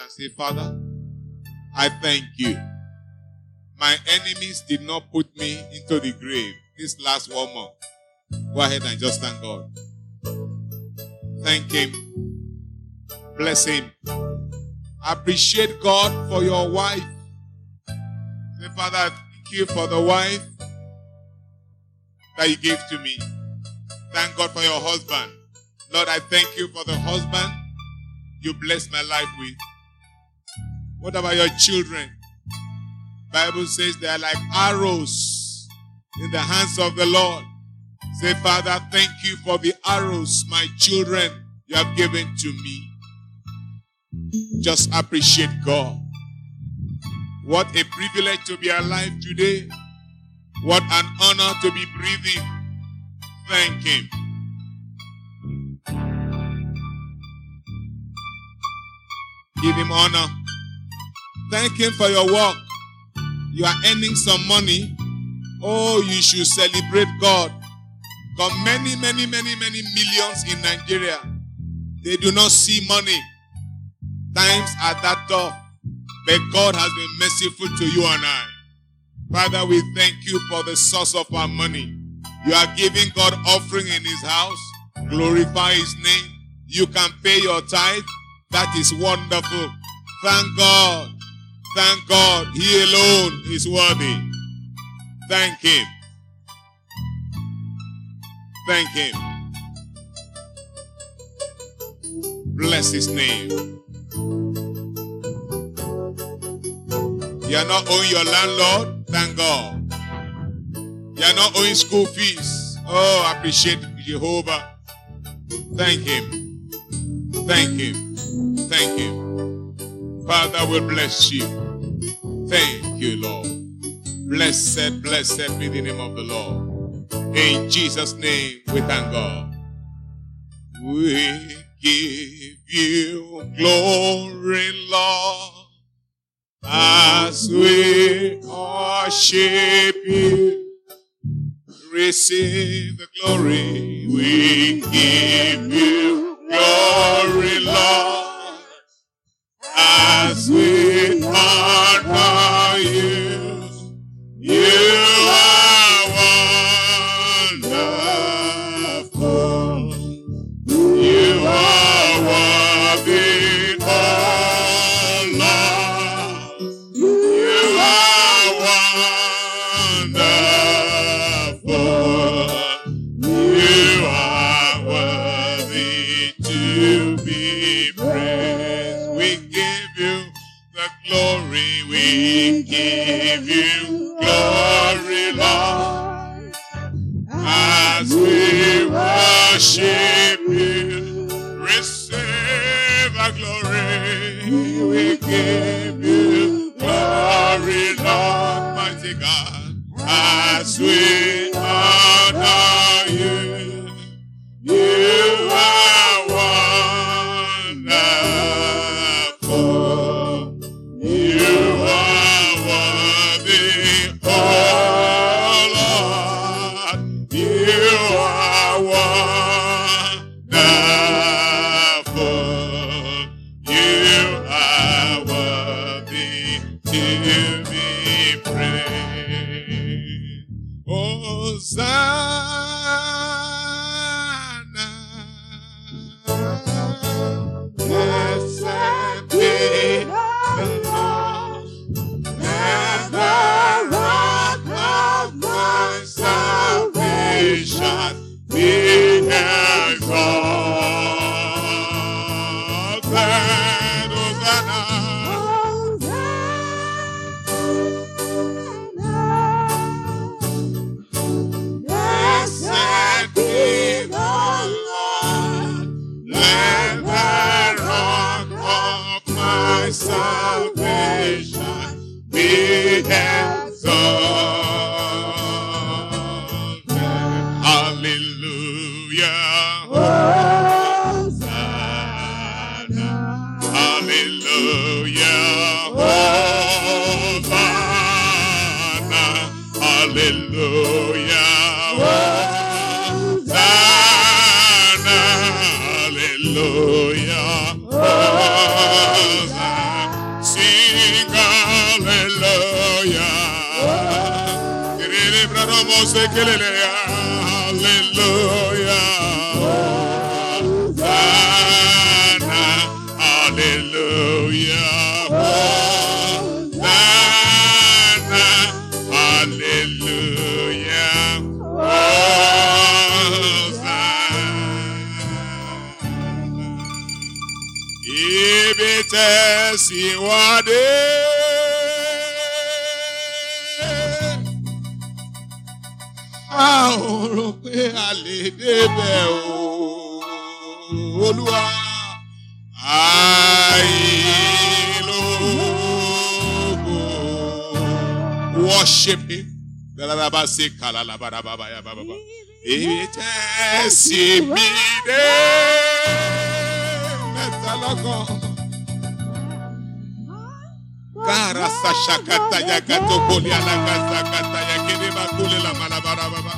and say, Father, I thank you. My enemies did not put me into the grave this last one month. Go ahead and just thank God. Thank Him. Bless Him. Appreciate God for your wife. Say, Father, thank you for the wife that you gave to me. Thank God for your husband. Lord, I thank you for the husband you blessed my life with. What about your children? Bible says they are like arrows in the hands of the Lord. Say, Father, thank you for the arrows, my children, you have given to me. Just appreciate God. What a privilege to be alive today. What an honor to be breathing. Thank Him. Give Him honor. Thank Him for your work. You are earning some money. Oh, you should celebrate God. Got many, many, many, many millions in Nigeria. They do not see money. Times are that tough. But God has been merciful to you and I. Father, we thank you for the source of our money. You are giving God offering in his house. Glorify his name. You can pay your tithe. That is wonderful. Thank God. Thank God. He alone is worthy. Thank him. Thank him. Bless his name. You are not owing your landlord. Thank God. You are not owing school fees. Oh, I appreciate Jehovah. Thank him. Thank him. Thank him. Father will bless you. Thank you, Lord. Blessed, blessed be the name of the Lord. In Jesus' name, we thank God. We give you glory, Lord, as we worship you. Receive the glory. We give you glory, Lord, You Hallelujah. Hosanna. Hallelujah. Hosanna. Hallelujah. Hosanna. Hallelujah. Hosanna. Sing hallelujah. a rò pé a lè débẹ̀ o. Olúwa àìlógo worship him lalalaba se kala labarababa ya bababa ìtẹ̀sí mi dé mẹ́ta lọ́kàn. Kara sashakata ya kato koli alagasa kata ya kede bakule la malabara baba.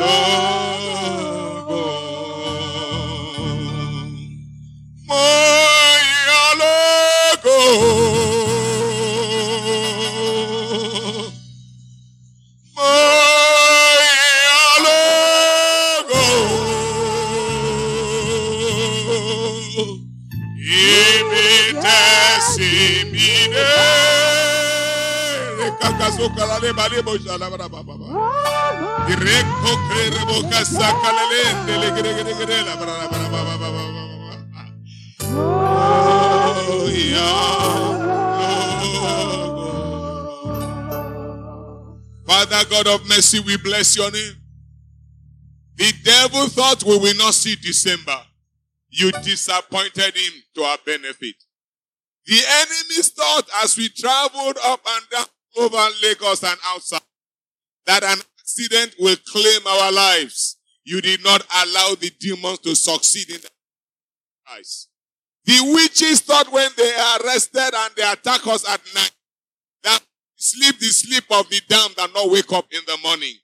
Logo. Ndele gere gere gere la bara la bara baba baba baba. Oh yeah. Father God of mercy, we bless your name. The devil thought we will not see December. You disappointed him to our benefit. The enemies thought as we traveled up and down over Lagos and outside that an accident will claim our lives. You did not allow the demons to succeed in their lives. The witches thought when they arrested and they attack us at night that sleep the sleep of the damned and not wake up in the morning.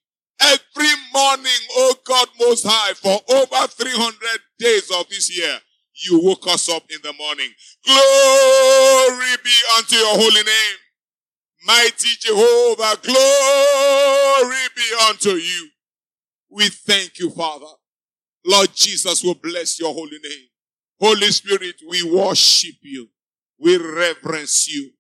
Every morning, oh God Most High, for over 300 days of this year, you woke us up in the morning. Glory be unto your holy name. Mighty Jehovah, glory be unto you. We thank you, Father. Lord Jesus will bless your holy name. Holy Spirit, we worship you. We reverence you.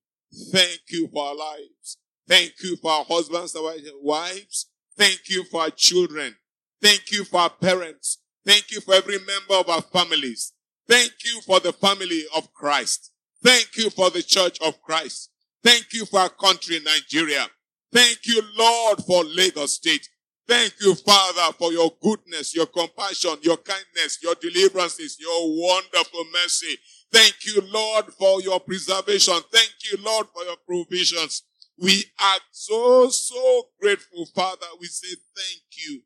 Thank you for our lives. Thank you for our husbands, our wives. Thank you for our children. Thank you for our parents. Thank you for every member of our families. Thank you for the family of Christ. Thank you for the church of Christ. Thank you for our country, Nigeria. Thank you, Lord, for Lagos State. Thank you, Father, for your goodness, your compassion, your kindness, your deliverances, your wonderful mercy. Thank you, Lord, for your preservation. Thank you, Lord, for your provisions. We are so, so grateful, Father. We say thank you.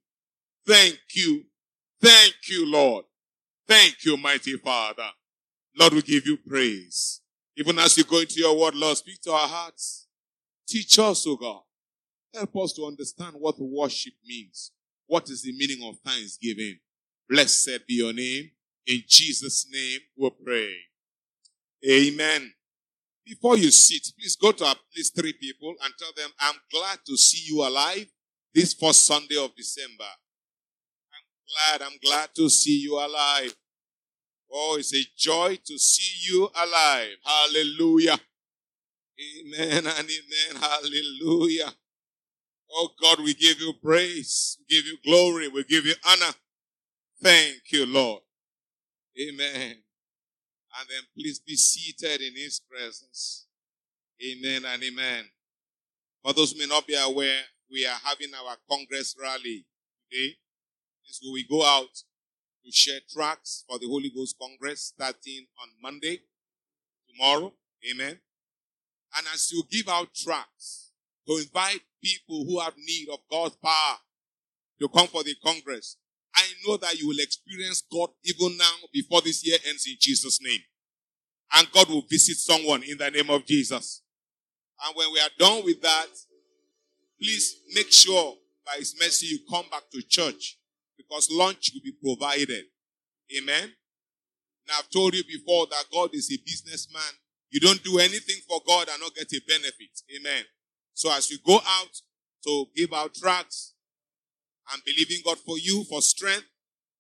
Thank you. Thank you, Lord. Thank you, mighty Father. Lord, we give you praise. Even as you go into your word, Lord, speak to our hearts. Teach us, O God. Help us to understand what worship means. What is the meaning of thanksgiving? Blessed be your name. In Jesus' name we pray. Amen. Before you sit, please go to at least three people and tell them, I'm glad to see you alive this first Sunday of December. I'm glad, I'm glad to see you alive. Oh, it's a joy to see you alive. Hallelujah. Amen and amen. Hallelujah. Oh God, we give you praise. We give you glory. We give you honor. Thank you, Lord. Amen. And then please be seated in his presence. Amen and amen. For those who may not be aware, we are having our Congress rally today. This where we go out to share tracts for the Holy Ghost Congress starting on Monday, tomorrow. Amen. And as you give out tracts to invite people who have need of God's power to come for the Congress, I know that you will experience God even now before this year ends in Jesus' name. And God will visit someone in the name of Jesus. And when we are done with that, please make sure by His mercy you come back to church because lunch will be provided. Amen. Now I've told you before that God is a businessman. You don't do anything for God and not get a benefit. Amen. So as you go out to give out tracts, I'm believing God for you for strength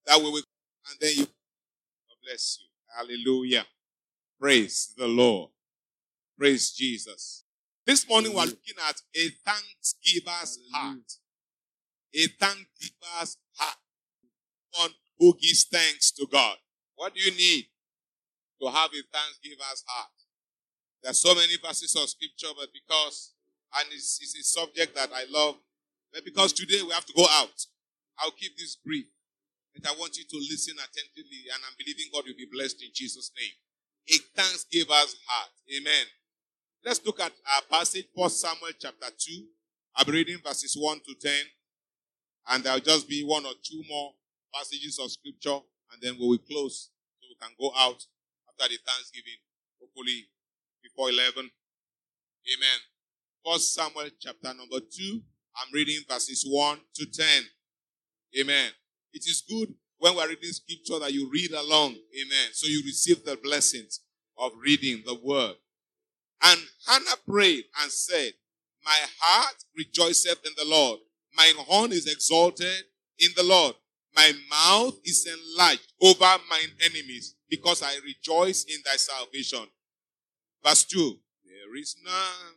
that way, we will, and then you, God bless you. Hallelujah. Praise the Lord. Praise Jesus. This morning we're looking at a thanksgiver's heart. A thanksgiver's heart. One who gives thanks to God. What do you need to have a thanksgiver's heart? There are so many verses of scripture, but because, and it's, it's a subject that I love, but because today we have to go out, I'll keep this brief. But I want you to listen attentively, and I'm believing God will be blessed in Jesus' name. A thanksgiver's heart. Amen. Let's look at our passage, 1 Samuel chapter 2. I'll be reading verses 1 to 10. And there'll just be one or two more passages of scripture, and then we will close so we can go out after the Thanksgiving. Hopefully, before 11. Amen. First Samuel chapter number 2. I'm reading verses 1 to 10. Amen. It is good when we're reading scripture that you read along. Amen. So you receive the blessings of reading the word. And Hannah prayed and said, My heart rejoiceth in the Lord. My horn is exalted in the Lord. My mouth is enlarged over mine enemies because I rejoice in thy salvation. Verse 2. There is none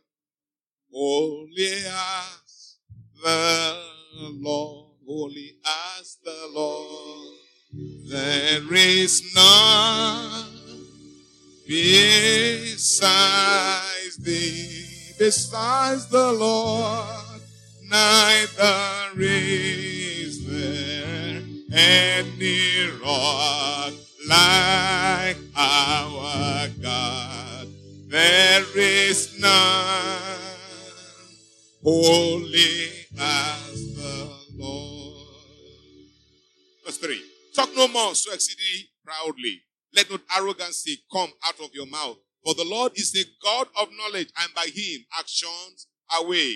holy as the Lord, holy as the Lord. There is none besides thee, besides the Lord, neither is there any rock like our God. There is none holy as the Lord. Verse 3. Talk no more so exceedingly proudly. Let not arrogancy come out of your mouth. For the Lord is a God of knowledge, and by him actions away.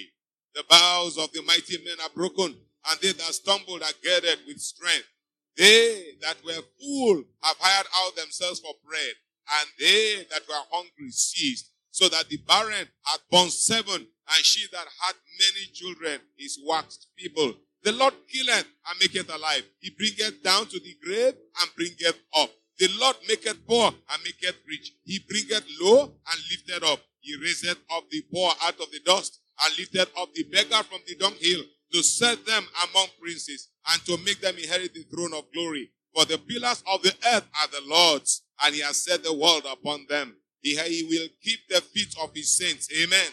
The bows of the mighty men are broken, and they that stumbled are girded with strength. They that were full have hired out themselves for bread, and they that were hungry ceased, so that the barren had borne seven, and she that had many children is waxed feeble. The Lord killeth and maketh alive. He bringeth down to the grave and bringeth up. The Lord maketh poor and maketh rich. He bringeth low and lifteth up. He raiseth up the poor out of the dust and lifteth up the beggar from the dunghill to set them among princes and to make them inherit the throne of glory. For the pillars of the earth are the Lord's, and he has set the world upon them. He, he will keep the feet of his saints. Amen.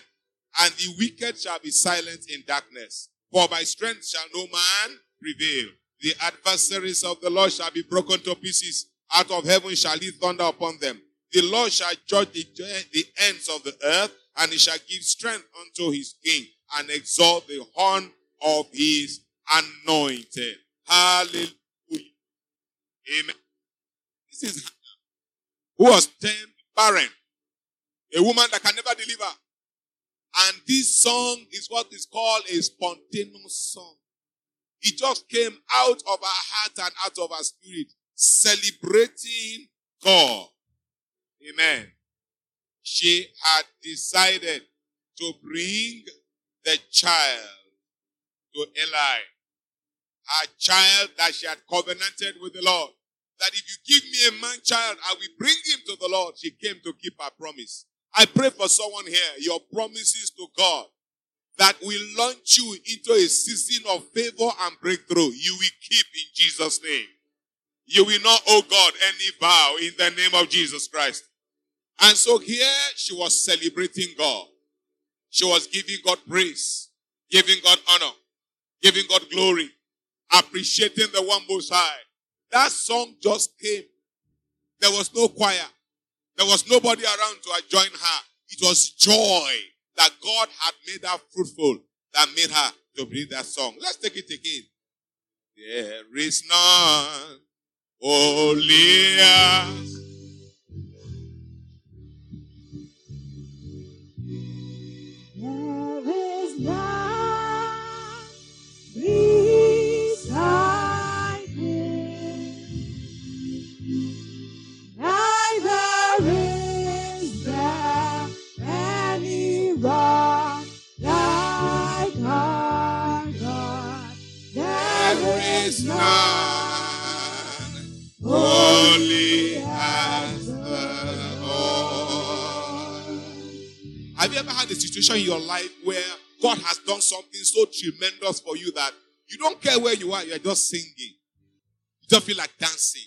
And the wicked shall be silent in darkness. For by strength shall no man prevail. The adversaries of the Lord shall be broken to pieces. Out of heaven shall he thunder upon them. The Lord shall judge the, the ends of the earth, and he shall give strength unto his king, and exalt the horn of his anointed. Hallelujah. Amen. This is who was termed barren, a woman that can never deliver. And this song is what is called a spontaneous song. It just came out of her heart and out of her spirit, celebrating God. Amen. She had decided to bring the child to Eli. A child that she had covenanted with the Lord that if you give me a man child, I will bring him to the Lord. She came to keep her promise. I pray for someone here, your promises to God that will launch you into a season of favor and breakthrough. You will keep in Jesus' name. You will not owe God any vow in the name of Jesus Christ. And so here she was celebrating God. She was giving God praise, giving God honor, giving God glory, appreciating the one most high. That song just came. There was no choir. There was nobody around to join her. It was joy that God had made her fruitful that made her to bring that song. Let's take it again. There is none holy as something so tremendous for you that you don't care where you are, you're just singing. You just feel like dancing.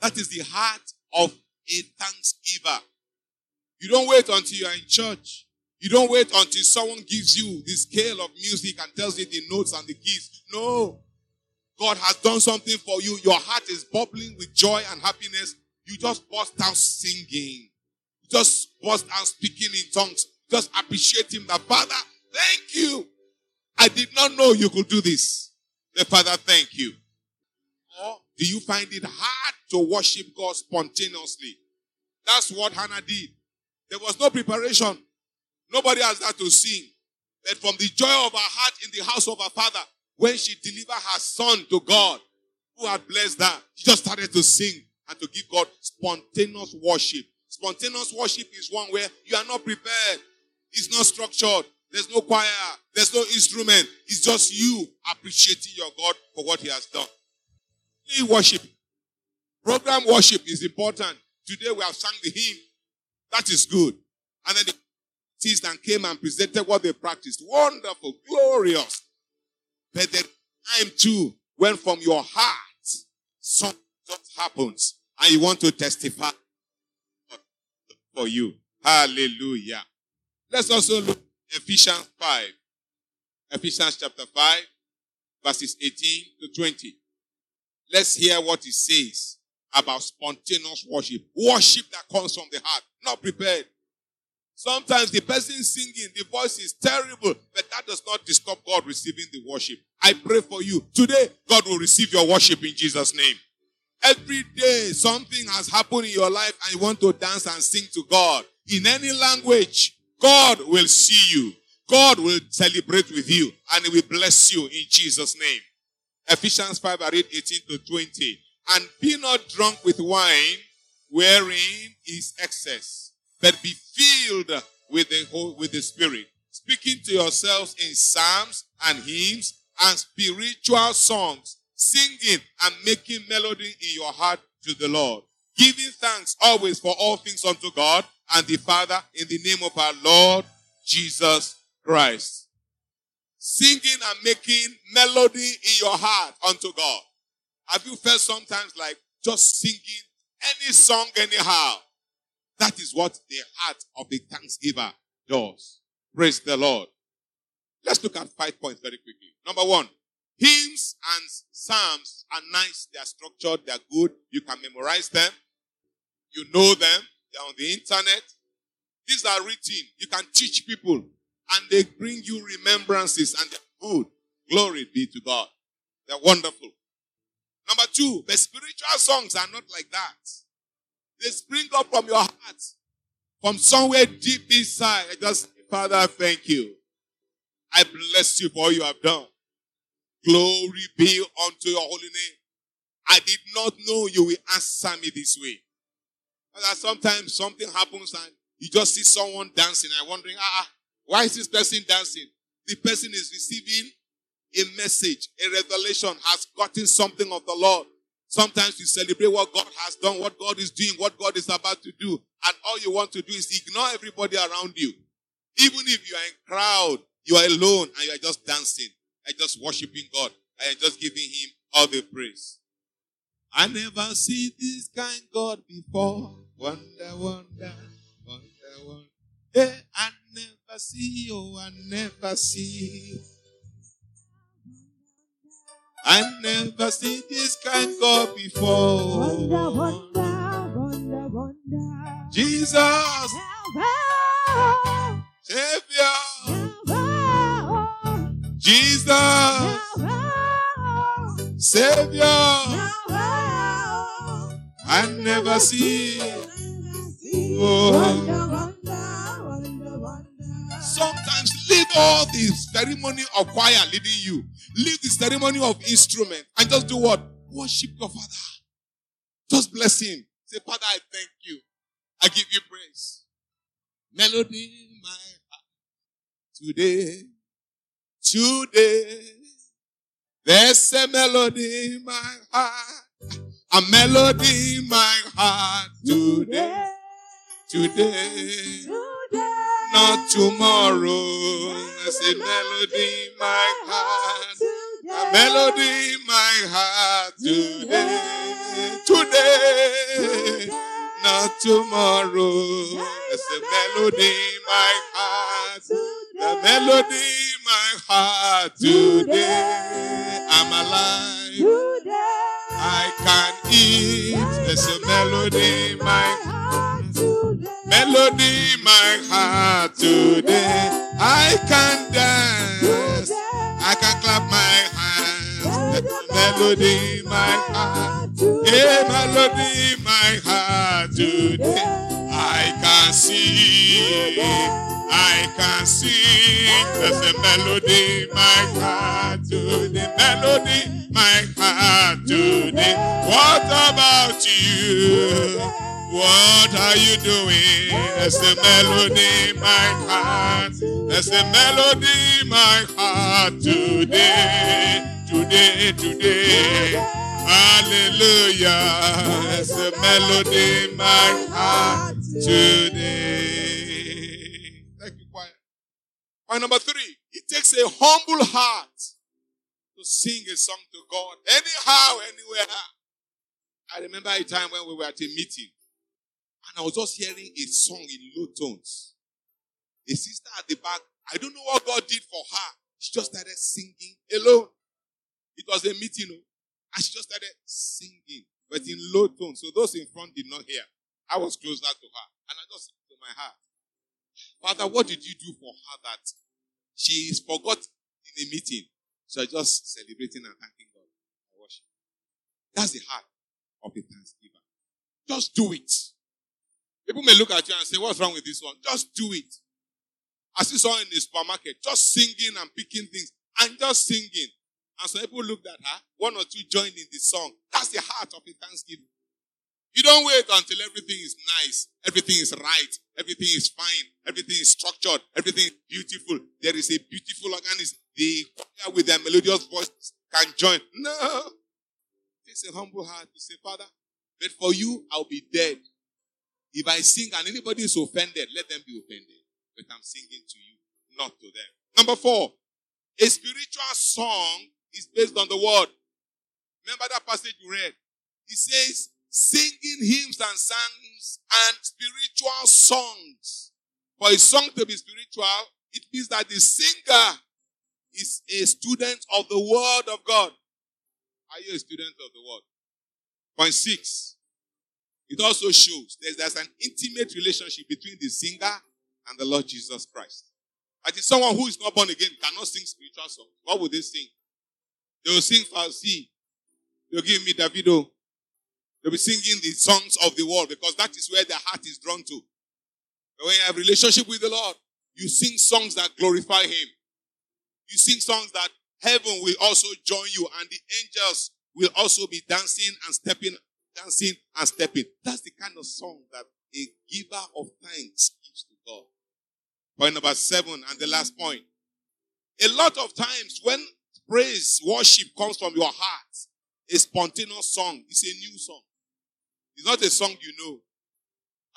That is the heart of a thanksgiver. You don't wait until you are in church. You don't wait until someone gives you the scale of music and tells you the notes and the keys. No. God has done something for you. Your heart is bubbling with joy and happiness. You just burst out singing. You just burst out speaking in tongues. Just appreciate Him. The Father, thank you. I did not know you could do this. The Father, thank you. Or do you find it hard to worship God spontaneously? That's what Hannah did. There was no preparation. Nobody asked that to sing. But from the joy of her heart in the house of her father, when she delivered her son to God, who had blessed her, she just started to sing and to give God spontaneous worship. Spontaneous worship is one where you are not prepared. It's not structured. There's no choir. There's no instrument. It's just you appreciating your God for what he has done. worship. Program worship is important. Today we have sung the hymn. That is good. And then the artists and came and presented what they practiced. Wonderful, glorious. But the time too, when from your heart, something happens and you want to testify for you. Hallelujah. Let's also look Ephesians 5. Ephesians chapter 5, verses 18 to 20. Let's hear what it says about spontaneous worship. Worship that comes from the heart, not prepared. Sometimes the person singing, the voice is terrible, but that does not disturb God receiving the worship. I pray for you. Today, God will receive your worship in Jesus' name. Every day, something has happened in your life and you want to dance and sing to God in any language. God will see you. God will celebrate with you and he will bless you in Jesus' name. Ephesians 5, I read 18 to 20. And be not drunk with wine, wherein is excess, but be filled with the whole, with the Spirit, speaking to yourselves in psalms and hymns and spiritual songs, singing and making melody in your heart to the Lord, giving thanks always for all things unto God and the Father in the name of our Lord Jesus Christ. Singing and making melody in your heart unto God. Have you felt sometimes like just singing any song anyhow? That is what the heart of the thanksgiver does. Praise the Lord. Let's look at five points very quickly. Number one, hymns and psalms are nice. They are structured. They are good. You can memorize them. You know them. They're on the internet. These are written. You can teach people and they bring you remembrances and they're good. Glory be to God. They're wonderful. Number two, the spiritual songs are not like that. They spring up from your heart, from somewhere deep inside. I just, Father, thank you. I bless you for all you have done. Glory be unto your holy name. I did not know you will answer me this way. That sometimes something happens and you just see someone dancing and wondering, ah, why is this person dancing? The person is receiving a message, a revelation, has gotten something of the Lord. Sometimes you celebrate what God has done, what God is doing, what God is about to do, and all you want to do is ignore everybody around you. Even if you are in crowd, you are alone and you are just dancing and just worshiping God and just giving Him all the praise. I never see this kind God before. Wonder, wonder, wonder, wonder. Hey, I never see, oh, I never see. I never seen this kind God before. Wonder, wonder, wonder, wonder. Jesus. Savior. Jesus. Savior. I never see. Sometimes leave all the ceremony of choir leading you. Leave the ceremony of instrument and just do what? Worship your father. Just bless him. Say, Father, I thank you. I give you praise. Melody in my heart. Today, today, there's a melody in my heart. A melody in my heart today. Today. today not tomorrow. There's a melody in my heart. A melody in my heart today. Today. Not tomorrow. There's a melody in my heart. The melody in my heart today. I'm alive. I can eat. There's a melody in my heart. Melody my heart today. I can dance. I can clap my hands. Melody my heart. A melody my heart today. I can see. I can sing. There's a melody my heart today. Melody my heart today. What about you? What are you doing? There's a melody in my heart. There's a melody in my heart today. Today, today. Hallelujah. There's a melody in my heart today. Thank you, choir. Point number three. It takes a humble heart to sing a song to God anyhow, anywhere. I remember a time when we were at a meeting and I was just hearing a song in low tones. A sister at the back, I don't know what God did for her. She just started singing alone. It was a meeting, oh, and she just started singing, but in low tones. So those in front did not hear. I was closer to her, and I just to my heart, Father, what did you do for her that she is forgot in a meeting? So I just celebrating and thanking God for worship. That's the heart of a thanksgiver. Just do it. People may look at you and say, what's wrong with this one? Just do it. I see someone in the supermarket just singing and picking things and just singing. And so people looked at her, one or two joined in the song. That's the heart of a thanksgiving. You don't wait until everything is nice, everything is right, everything is fine, everything is structured, everything is beautiful. There is a beautiful organism. The choir with their melodious voice can join. No. It takes a humble heart to say, Father, but for you, I'll be dead. If I sing and anybody is offended, let them be offended. But I'm singing to you, not to them. Number four, a spiritual song is based on the word. Remember that passage you read? It says, singing hymns and songs and spiritual songs. For a song to be spiritual, it means that the singer is a student of the word of God. Are you a student of the word? Point six. It also shows there's, there's an intimate relationship between the singer and the Lord Jesus Christ. That is someone who is not born again cannot sing spiritual songs. What would they sing? They will sing Falsi. They'll give me Davido. They'll be singing the songs of the world because that is where their heart is drawn to. But when you have relationship with the Lord, you sing songs that glorify Him. You sing songs that heaven will also join you and the angels will also be dancing and stepping, dancing and stepping. That's the kind of song that a giver of thanks gives to God. Point number seven and the last point. A lot of times when praise, worship comes from your heart, a spontaneous song is a new song. It's not a song you know.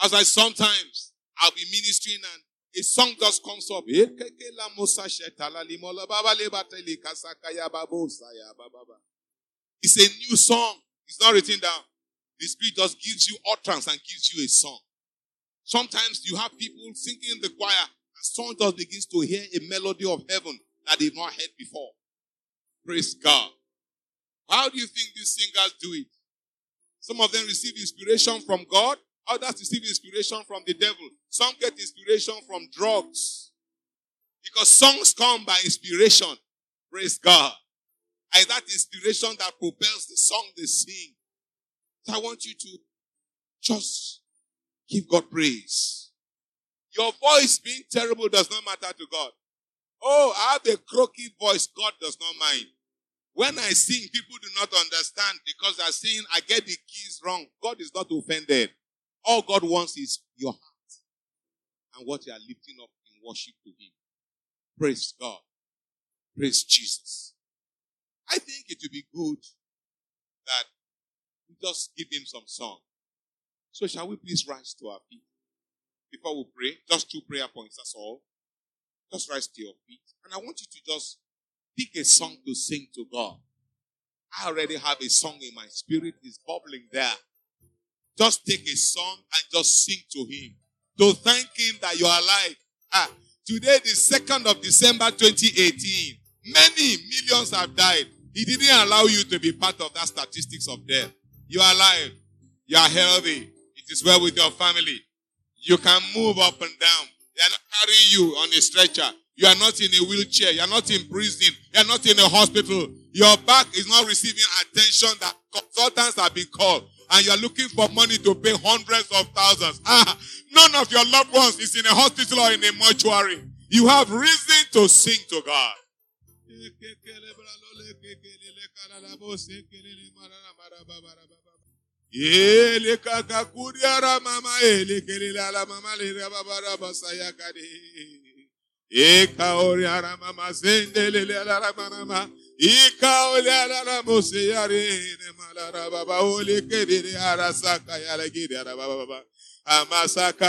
As I sometimes, I'll be ministering and a song just comes up. It's a new song. It's not written down. The Spirit just gives you utterance and gives you a song. Sometimes you have people singing in the choir and someone just begins to hear a melody of heaven that they've not heard before. Praise God. How do you think these singers do it? Some of them receive inspiration from God. Others receive inspiration from the devil. Some get inspiration from drugs. Because songs come by inspiration. Praise God. And that inspiration that propels the song they sing. I want you to just give God praise. Your voice being terrible does not matter to God. Oh, I have a croaky voice. God does not mind. When I sing, people do not understand because they're saying I get the keys wrong. God is not offended. All God wants is your heart and what you are lifting up in worship to Him. Praise God. Praise Jesus. I think it would be good just give Him some song. So shall we please rise to our feet? before we pray. Just two prayer points, that's all. Just rise to your feet. And I want you to just pick a song to sing to God. I already have a song in my spirit, it's bubbling there. Just take a song and just sing to Him. To thank Him that you're alive. Ah, today, the 2nd of December 2018, many millions have died. He didn't allow you to be part of that statistics of death. You are alive. You are healthy. It is well with your family. You can move up and down. They are not carrying you on a stretcher. You are not in a wheelchair. You are not in prison. You are not in a hospital. Your back is not receiving attention that consultants have been called. And you are looking for money to pay hundreds of thousands. Ah, none of your loved ones is in a hospital or in a mortuary. You have reason to sing to God. Ele kakakuria mama ele mama basaya mama la. Amasaka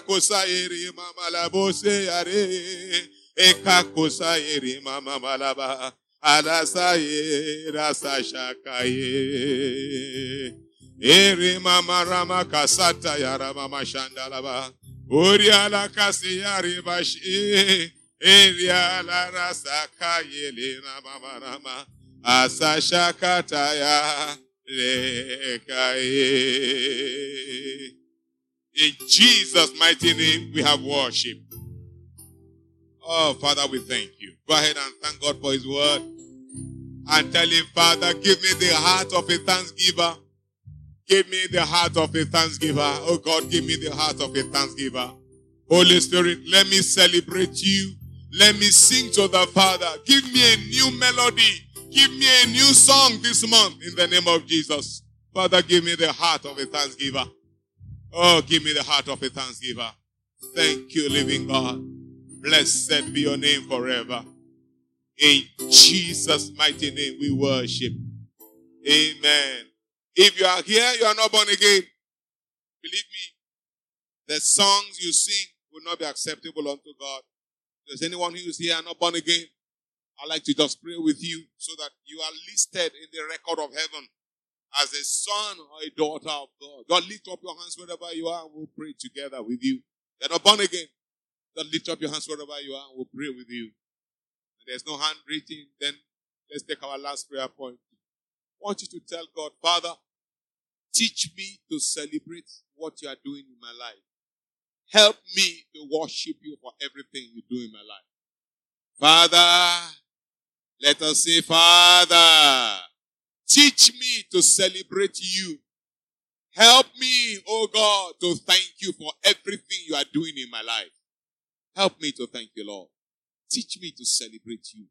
kosa mama la bose yare. Eka kosa eri mama malaba. Eri mama rama kasata yara mama shandalaba. Uriala kasi yari bashi. Eriala rasakaye le mama rama. In Jesus' mighty name, we have worship. Oh, Father, we thank you. Go ahead and thank God for His word. And tell Him, Father, give me the heart of a thanksgiver. Give me the heart of a thanksgiver. Oh God, give me the heart of a thanksgiver. Holy Spirit, let me celebrate you. Let me sing to the Father. Give me a new melody. Give me a new song this month in the name of Jesus. Father, give me the heart of a thanksgiver. Oh, give me the heart of a thanksgiver. Thank you, living God. Blessed be your name forever. In Jesus' mighty name we worship. Amen. If you are here, you are not born again. Believe me, the songs you sing will not be acceptable unto God. If there's anyone who is here and not born again, I'd like to just pray with you so that you are listed in the record of heaven as a son or a daughter of God. God, lift up your hands wherever you are and we'll pray together with you. You're not born again. Then lift up your hands wherever you are and we'll pray with you. If there's no hand then let's take our last prayer point. I want you to tell God, Father, teach me to celebrate what you are doing in my life. Help me to worship you for everything you do in my life. Father, let us say, Father, teach me to celebrate you. Help me, oh God, to thank you for everything you are doing in my life. Help me to thank you, Lord. Teach me to celebrate you.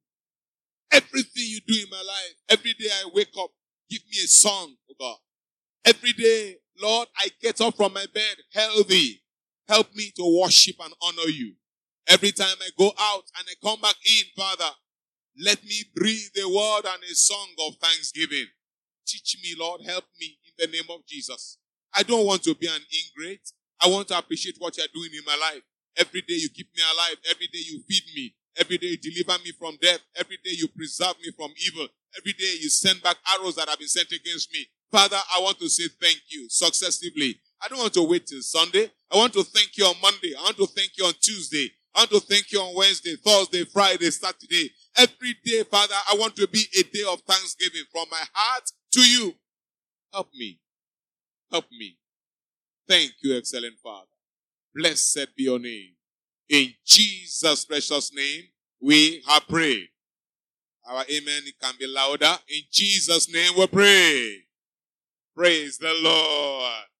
Everything you do in my life, every day I wake up, give me a song, oh God. Every day, Lord, I get up from my bed healthy. Help me to worship and honor you. Every time I go out and I come back in, Father, let me breathe a word and a song of thanksgiving. Teach me, Lord. Help me in the name of Jesus. I don't want to be an ingrate. I want to appreciate what you're doing in my life. Every day you keep me alive. Every day you feed me. Every day you deliver me from death. Every day you preserve me from evil. Every day you send back arrows that have been sent against me. Father, I want to say thank you successively. I don't want to wait till Sunday. I want to thank you on Monday. I want to thank you on Tuesday. I want to thank you on Wednesday, Thursday, Friday, Saturday. Every day, Father, I want to be a day of thanksgiving from my heart to you. Help me. Help me. Thank you, excellent Father. Blessed be your name. In Jesus' precious name, we have prayed. Our amen can be louder. In Jesus' name we pray. Praise the Lord.